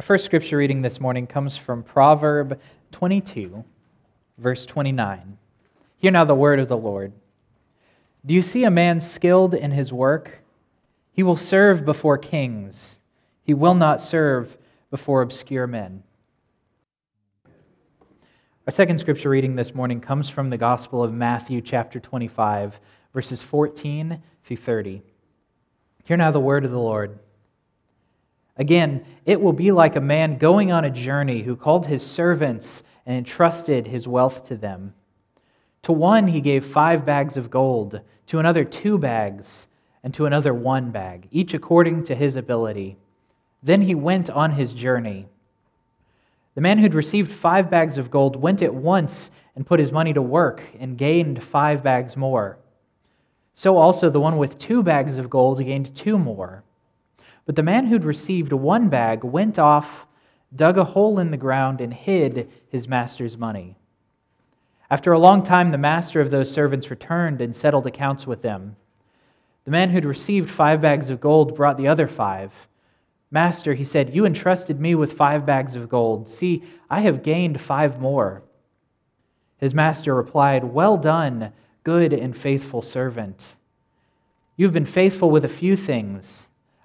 Our first scripture reading this morning comes from Proverb 22, verse 29. Hear now the word of the Lord. Do you see a man skilled in his work? He will serve before kings, he will not serve before obscure men. Our second scripture reading this morning comes from the Gospel of Matthew, chapter 25, verses 14 through 30. Hear now the word of the Lord. Again, it will be like a man going on a journey who called his servants and entrusted his wealth to them. To one he gave five bags of gold, to another two bags, and to another one bag, each according to his ability. Then he went on his journey. The man who'd received five bags of gold went at once and put his money to work and gained five bags more. So also the one with two bags of gold gained two more. But the man who'd received one bag went off, dug a hole in the ground, and hid his master's money. After a long time, the master of those servants returned and settled accounts with them. The man who'd received five bags of gold brought the other five. Master, he said, You entrusted me with five bags of gold. See, I have gained five more. His master replied, Well done, good and faithful servant. You've been faithful with a few things.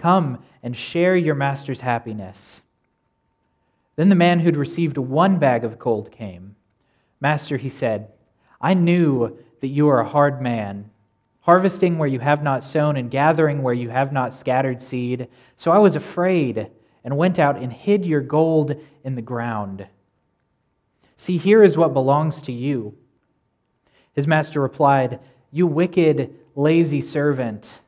Come and share your master's happiness. Then the man who'd received one bag of gold came. Master, he said, I knew that you are a hard man, harvesting where you have not sown and gathering where you have not scattered seed. So I was afraid and went out and hid your gold in the ground. See, here is what belongs to you. His master replied, You wicked, lazy servant.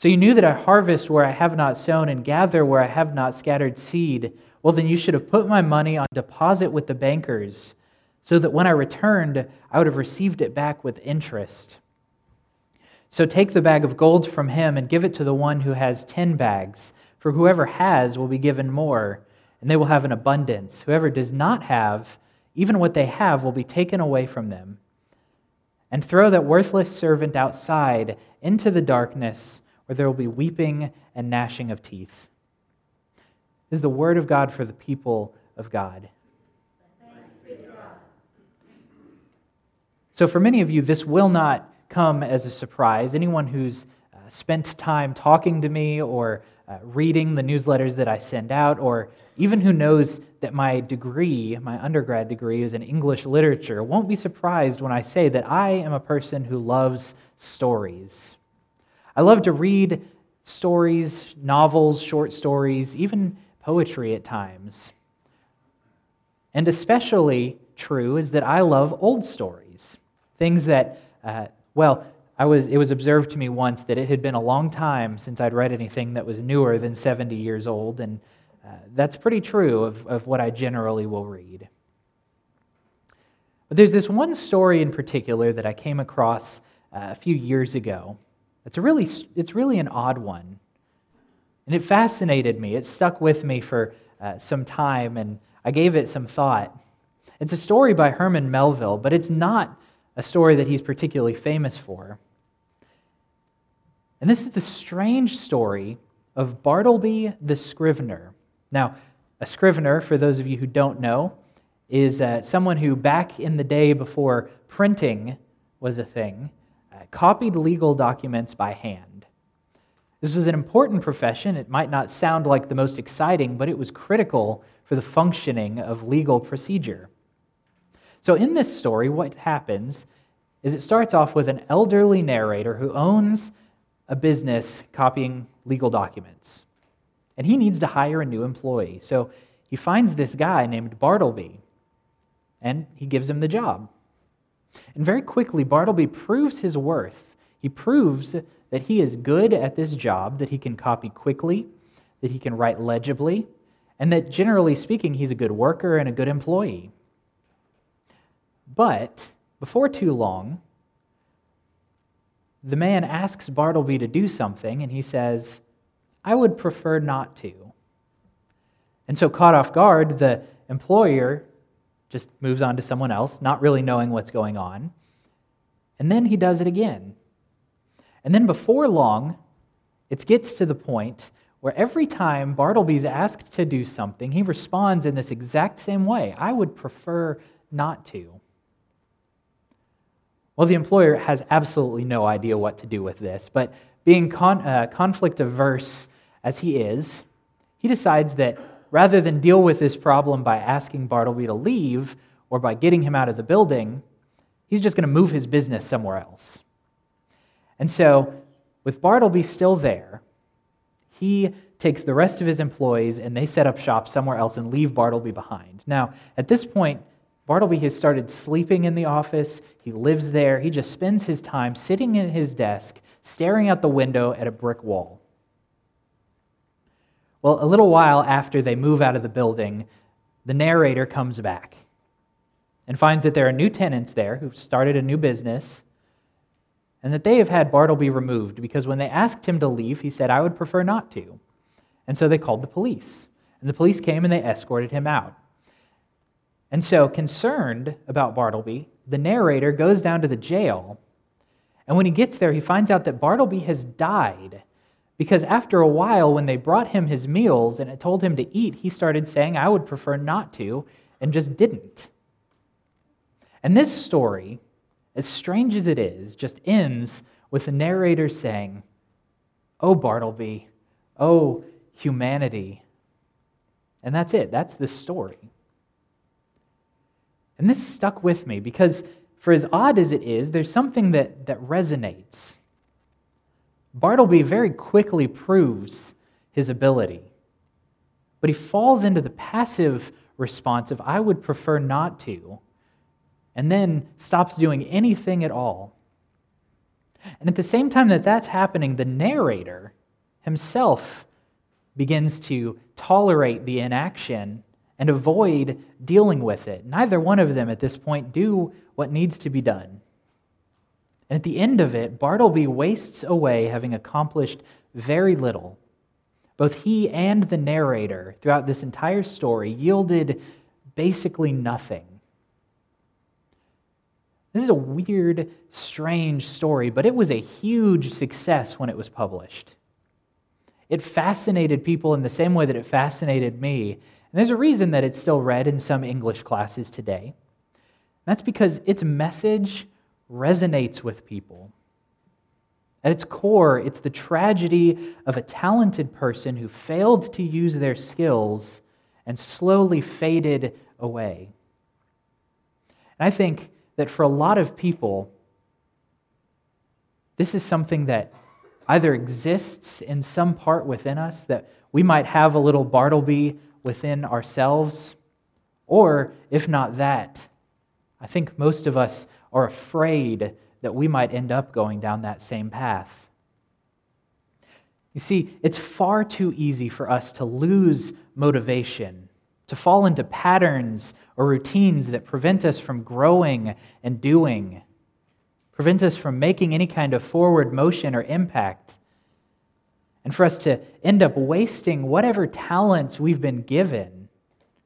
So you knew that I harvest where I have not sown and gather where I have not scattered seed. Well, then you should have put my money on deposit with the bankers, so that when I returned, I would have received it back with interest. So take the bag of gold from him and give it to the one who has ten bags, for whoever has will be given more, and they will have an abundance. Whoever does not have, even what they have will be taken away from them. And throw that worthless servant outside into the darkness where there will be weeping and gnashing of teeth. This is the word of God for the people of God. So, for many of you, this will not come as a surprise. Anyone who's uh, spent time talking to me or uh, reading the newsletters that I send out, or even who knows that my degree, my undergrad degree, is in English literature, won't be surprised when I say that I am a person who loves stories. I love to read stories, novels, short stories, even poetry at times. And especially true is that I love old stories, things that, uh, well, I was, it was observed to me once that it had been a long time since I'd read anything that was newer than 70 years old, and uh, that's pretty true of, of what I generally will read. But there's this one story in particular that I came across uh, a few years ago it's, a really, it's really an odd one. And it fascinated me. It stuck with me for uh, some time, and I gave it some thought. It's a story by Herman Melville, but it's not a story that he's particularly famous for. And this is the strange story of Bartleby the Scrivener. Now, a scrivener, for those of you who don't know, is uh, someone who, back in the day before printing was a thing, Uh, copied legal documents by hand. This was an important profession. It might not sound like the most exciting, but it was critical for the functioning of legal procedure. So, in this story, what happens is it starts off with an elderly narrator who owns a business copying legal documents. And he needs to hire a new employee. So, he finds this guy named Bartleby, and he gives him the job. And very quickly, Bartleby proves his worth. He proves that he is good at this job, that he can copy quickly, that he can write legibly, and that generally speaking, he's a good worker and a good employee. But before too long, the man asks Bartleby to do something, and he says, I would prefer not to. And so, caught off guard, the employer just moves on to someone else, not really knowing what's going on. And then he does it again. And then before long, it gets to the point where every time Bartleby's asked to do something, he responds in this exact same way I would prefer not to. Well, the employer has absolutely no idea what to do with this, but being con- uh, conflict averse as he is, he decides that rather than deal with this problem by asking Bartleby to leave or by getting him out of the building, he's just going to move his business somewhere else. And so, with Bartleby still there, he takes the rest of his employees and they set up shop somewhere else and leave Bartleby behind. Now, at this point, Bartleby has started sleeping in the office. He lives there. He just spends his time sitting at his desk, staring out the window at a brick wall. Well, a little while after they move out of the building, the narrator comes back and finds that there are new tenants there who've started a new business and that they have had Bartleby removed because when they asked him to leave, he said, I would prefer not to. And so they called the police. And the police came and they escorted him out. And so, concerned about Bartleby, the narrator goes down to the jail. And when he gets there, he finds out that Bartleby has died because after a while, when they brought him his meals and it told him to eat, he started saying, I would prefer not to, and just didn't. And this story, as strange as it is, just ends with the narrator saying, Oh, Bartleby, oh, humanity. And that's it. That's the story. And this stuck with me because, for as odd as it is, there's something that, that resonates. Bartleby very quickly proves his ability. But he falls into the passive response of, I would prefer not to, and then stops doing anything at all. And at the same time that that's happening, the narrator himself begins to tolerate the inaction and avoid dealing with it. Neither one of them at this point do what needs to be done. And at the end of it, Bartleby wastes away having accomplished very little. Both he and the narrator throughout this entire story yielded basically nothing. This is a weird, strange story, but it was a huge success when it was published. It fascinated people in the same way that it fascinated me. And there's a reason that it's still read in some English classes today. That's because its message resonates with people. At its core, it's the tragedy of a talented person who failed to use their skills and slowly faded away. And I think that for a lot of people, this is something that either exists in some part within us, that we might have a little Bartleby within ourselves, or if not that, I think most of us are afraid that we might end up going down that same path. You see, it's far too easy for us to lose motivation, to fall into patterns or routines that prevent us from growing and doing, prevent us from making any kind of forward motion or impact, and for us to end up wasting whatever talents we've been given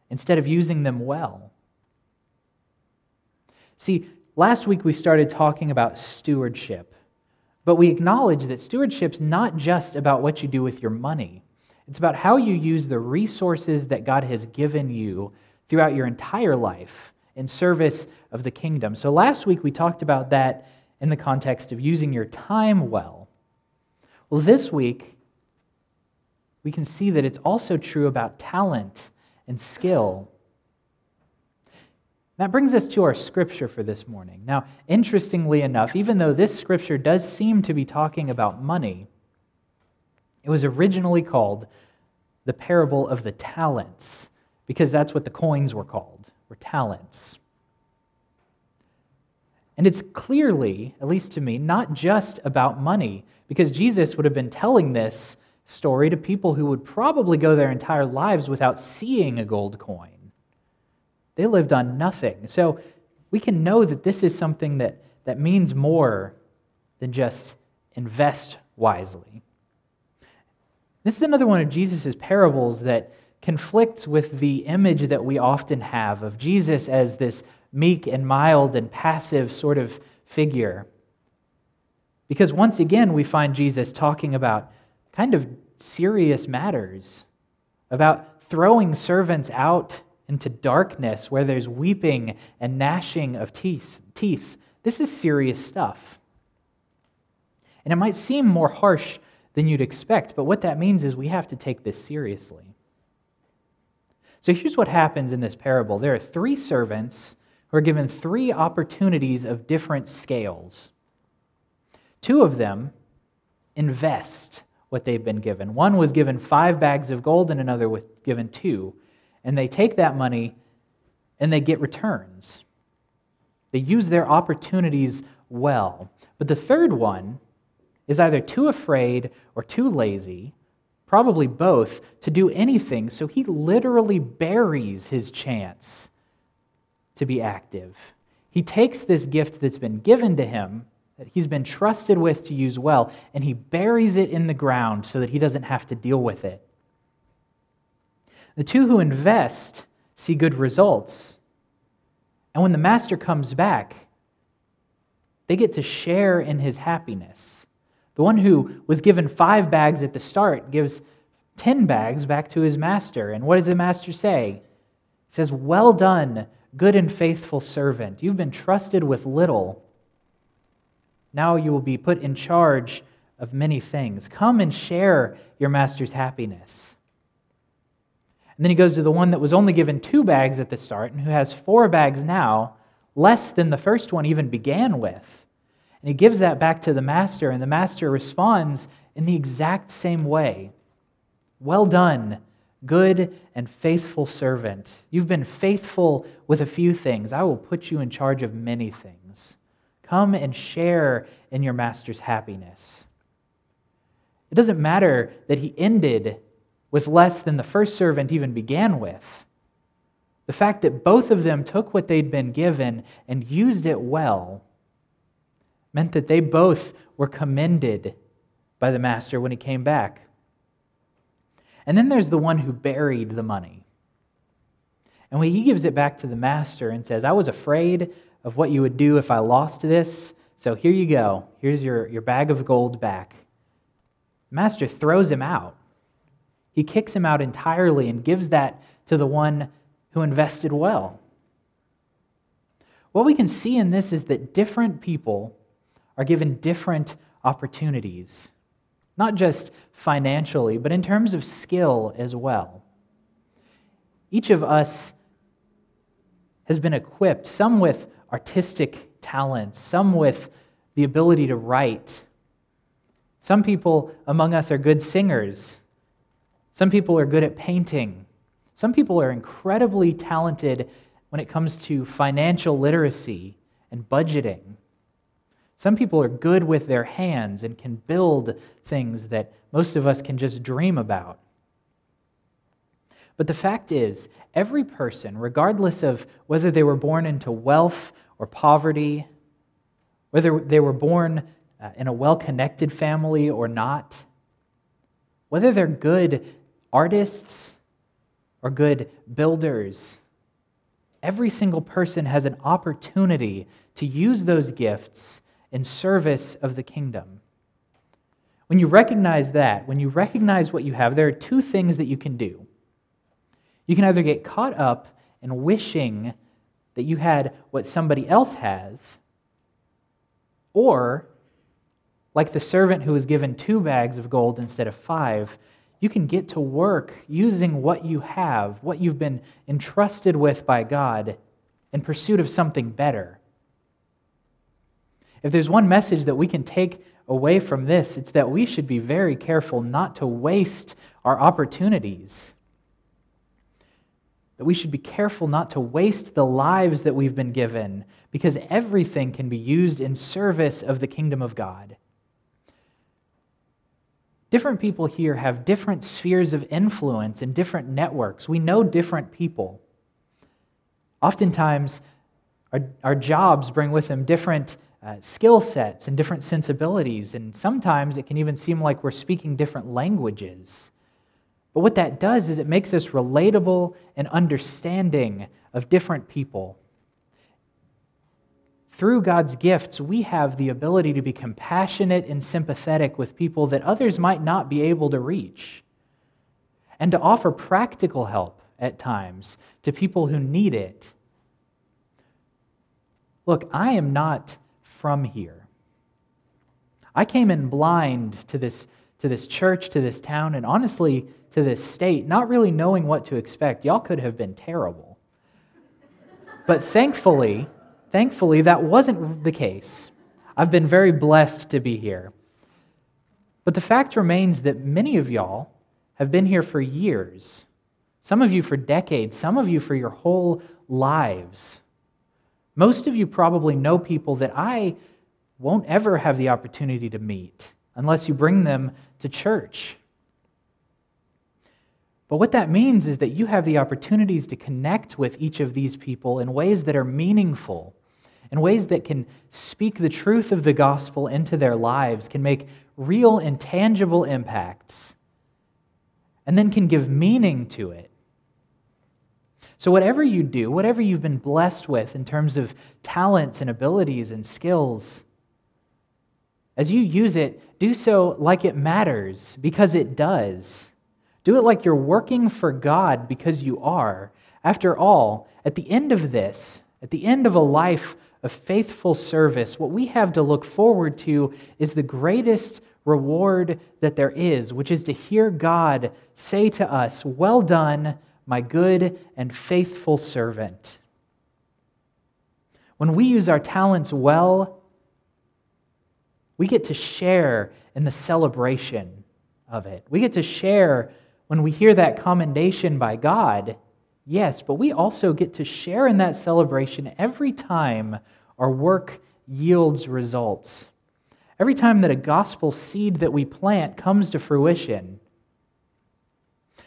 instead of using them well. See, Last week we started talking about stewardship, but we acknowledge that stewardship's not just about what you do with your money. It's about how you use the resources that God has given you throughout your entire life in service of the kingdom. So last week we talked about that in the context of using your time well. Well, this week we can see that it's also true about talent and skill that brings us to our scripture for this morning. Now, interestingly enough, even though this scripture does seem to be talking about money, it was originally called the parable of the talents because that's what the coins were called, were talents. And it's clearly, at least to me, not just about money because Jesus would have been telling this story to people who would probably go their entire lives without seeing a gold coin. They lived on nothing. So we can know that this is something that, that means more than just invest wisely. This is another one of Jesus' parables that conflicts with the image that we often have of Jesus as this meek and mild and passive sort of figure. Because once again, we find Jesus talking about kind of serious matters, about throwing servants out into darkness where there's weeping and gnashing of teeth. This is serious stuff. And it might seem more harsh than you'd expect, but what that means is we have to take this seriously. So here's what happens in this parable there are three servants who are given three opportunities of different scales. Two of them invest what they've been given. One was given five bags of gold, and another was given two. And they take that money and they get returns. They use their opportunities well. But the third one is either too afraid or too lazy, probably both, to do anything, so he literally buries his chance to be active. He takes this gift that's been given to him, that he's been trusted with to use well, and he buries it in the ground so that he doesn't have to deal with it. The two who invest see good results. And when the master comes back, they get to share in his happiness. The one who was given five bags at the start gives 10 bags back to his master. And what does the master say? He says, Well done, good and faithful servant. You've been trusted with little. Now you will be put in charge of many things. Come and share your master's happiness. And then he goes to the one that was only given two bags at the start and who has four bags now, less than the first one even began with. And he gives that back to the master, and the master responds in the exact same way Well done, good and faithful servant. You've been faithful with a few things. I will put you in charge of many things. Come and share in your master's happiness. It doesn't matter that he ended with less than the first servant even began with. The fact that both of them took what they'd been given and used it well meant that they both were commended by the master when he came back. And then there's the one who buried the money. And when he gives it back to the master and says, I was afraid of what you would do if I lost this, so here you go. Here's your, your bag of gold back. The master throws him out. He kicks him out entirely and gives that to the one who invested well. What we can see in this is that different people are given different opportunities, not just financially, but in terms of skill as well. Each of us has been equipped, some with artistic talents, some with the ability to write. Some people among us are good singers. Some people are good at painting. Some people are incredibly talented when it comes to financial literacy and budgeting. Some people are good with their hands and can build things that most of us can just dream about. But the fact is, every person, regardless of whether they were born into wealth or poverty, whether they were born uh, in a well connected family or not, whether they're good artists or good builders, every single person has an opportunity to use those gifts in service of the kingdom. When you recognize that, when you recognize what you have, there are two things that you can do. You can either get caught up in wishing that you had what somebody else has, or, like the servant who was given two bags of gold instead of five, you can get to work using what you have, what you've been entrusted with by God, in pursuit of something better. If there's one message that we can take away from this, it's that we should be very careful not to waste our opportunities. That we should be careful not to waste the lives that we've been given, because everything can be used in service of the kingdom of God. Different people here have different spheres of influence and different networks. We know different people. Oftentimes, our, our jobs bring with them different uh, skill sets and different sensibilities, and sometimes it can even seem like we're speaking different languages. But what that does is it makes us relatable and understanding of different people. Through God's gifts, we have the ability to be compassionate and sympathetic with people that others might not be able to reach, and to offer practical help at times to people who need it. Look, I am not from here. I came in blind to this, to this church, to this town, and honestly, to this state, not really knowing what to expect. Y'all could have been terrible. But thankfully, thankfully, that wasn't the case. I've been very blessed to be here. But the fact remains that many of y'all have been here for years, some of you for decades, some of you for your whole lives. Most of you probably know people that I won't ever have the opportunity to meet unless you bring them to church. But what that means is that you have the opportunities to connect with each of these people in ways that are meaningful, in ways that can speak the truth of the gospel into their lives, can make real and tangible impacts, and then can give meaning to it. So, whatever you do, whatever you've been blessed with in terms of talents and abilities and skills, as you use it, do so like it matters, because it does. Do it like you're working for God, because you are. After all, at the end of this, at the end of a life of faithful service, what we have to look forward to is the greatest reward that there is, which is to hear God say to us, Well done, my good and faithful servant. When we use our talents well, we get to share in the celebration of it. We get to share when we hear that commendation by God, yes, but we also get to share in that celebration every time our work yields results. Every time that a gospel seed that we plant comes to fruition.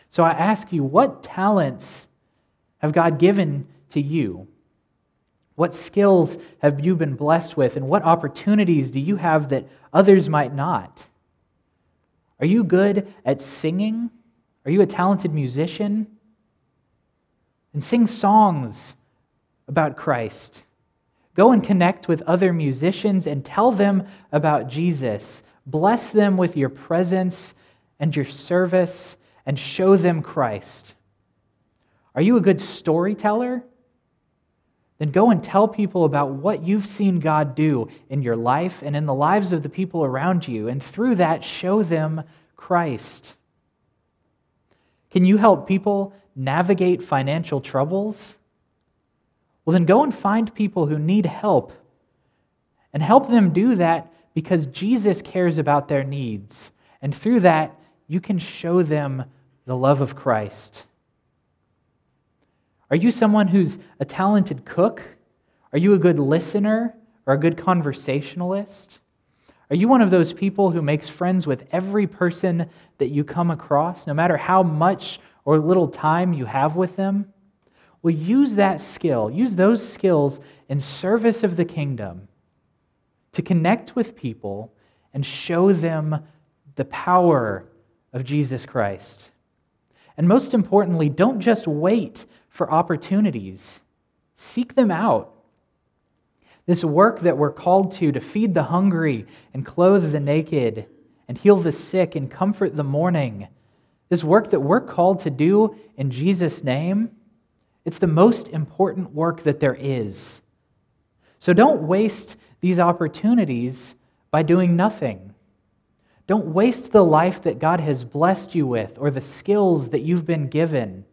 So I ask you, what talents have God given to you? What skills have you been blessed with? And what opportunities do you have that others might not? Are you good at singing? Are you a talented musician? And sing songs about Christ. Go and connect with other musicians and tell them about Jesus. Bless them with your presence and your service and show them Christ. Are you a good storyteller? Then go and tell people about what you've seen God do in your life and in the lives of the people around you, and through that, show them Christ. Can you help people navigate financial troubles? Well, then go and find people who need help and help them do that because Jesus cares about their needs. And through that, you can show them the love of Christ. Are you someone who's a talented cook? Are you a good listener or a good conversationalist? Are you one of those people who makes friends with every person that you come across, no matter how much or little time you have with them? Well, use that skill, use those skills in service of the kingdom to connect with people and show them the power of Jesus Christ. And most importantly, don't just wait for opportunities, seek them out. This work that we're called to, to feed the hungry and clothe the naked and heal the sick and comfort the mourning, this work that we're called to do in Jesus' name, it's the most important work that there is. So don't waste these opportunities by doing nothing. Don't waste the life that God has blessed you with or the skills that you've been given.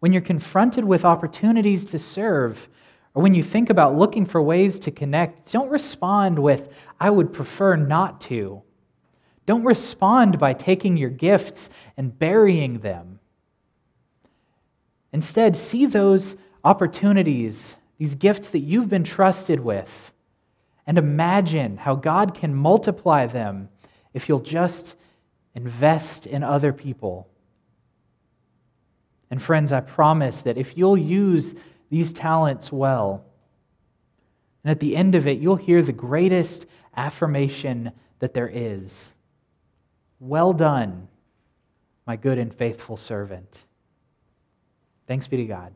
When you're confronted with opportunities to serve, or when you think about looking for ways to connect, don't respond with, I would prefer not to. Don't respond by taking your gifts and burying them. Instead, see those opportunities, these gifts that you've been trusted with, and imagine how God can multiply them if you'll just invest in other people. And friends, I promise that if you'll use these talents well, and at the end of it, you'll hear the greatest affirmation that there is well done, my good and faithful servant. Thanks be to God.